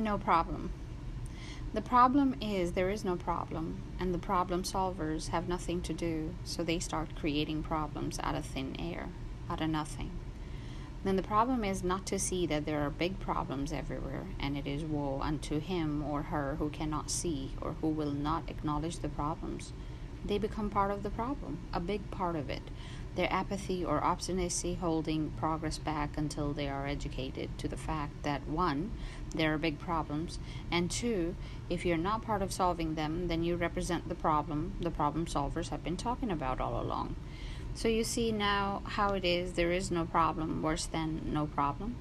no problem. The problem is there is no problem, and the problem solvers have nothing to do, so they start creating problems out of thin air, out of nothing. Then the problem is not to see that there are big problems everywhere, and it is woe unto him or her who cannot see or who will not acknowledge the problems. They become part of the problem, a big part of it their apathy or obstinacy holding progress back until they are educated to the fact that one, there are big problems, and two, if you're not part of solving them, then you represent the problem the problem solvers have been talking about all along. So you see now how it is there is no problem worse than no problem.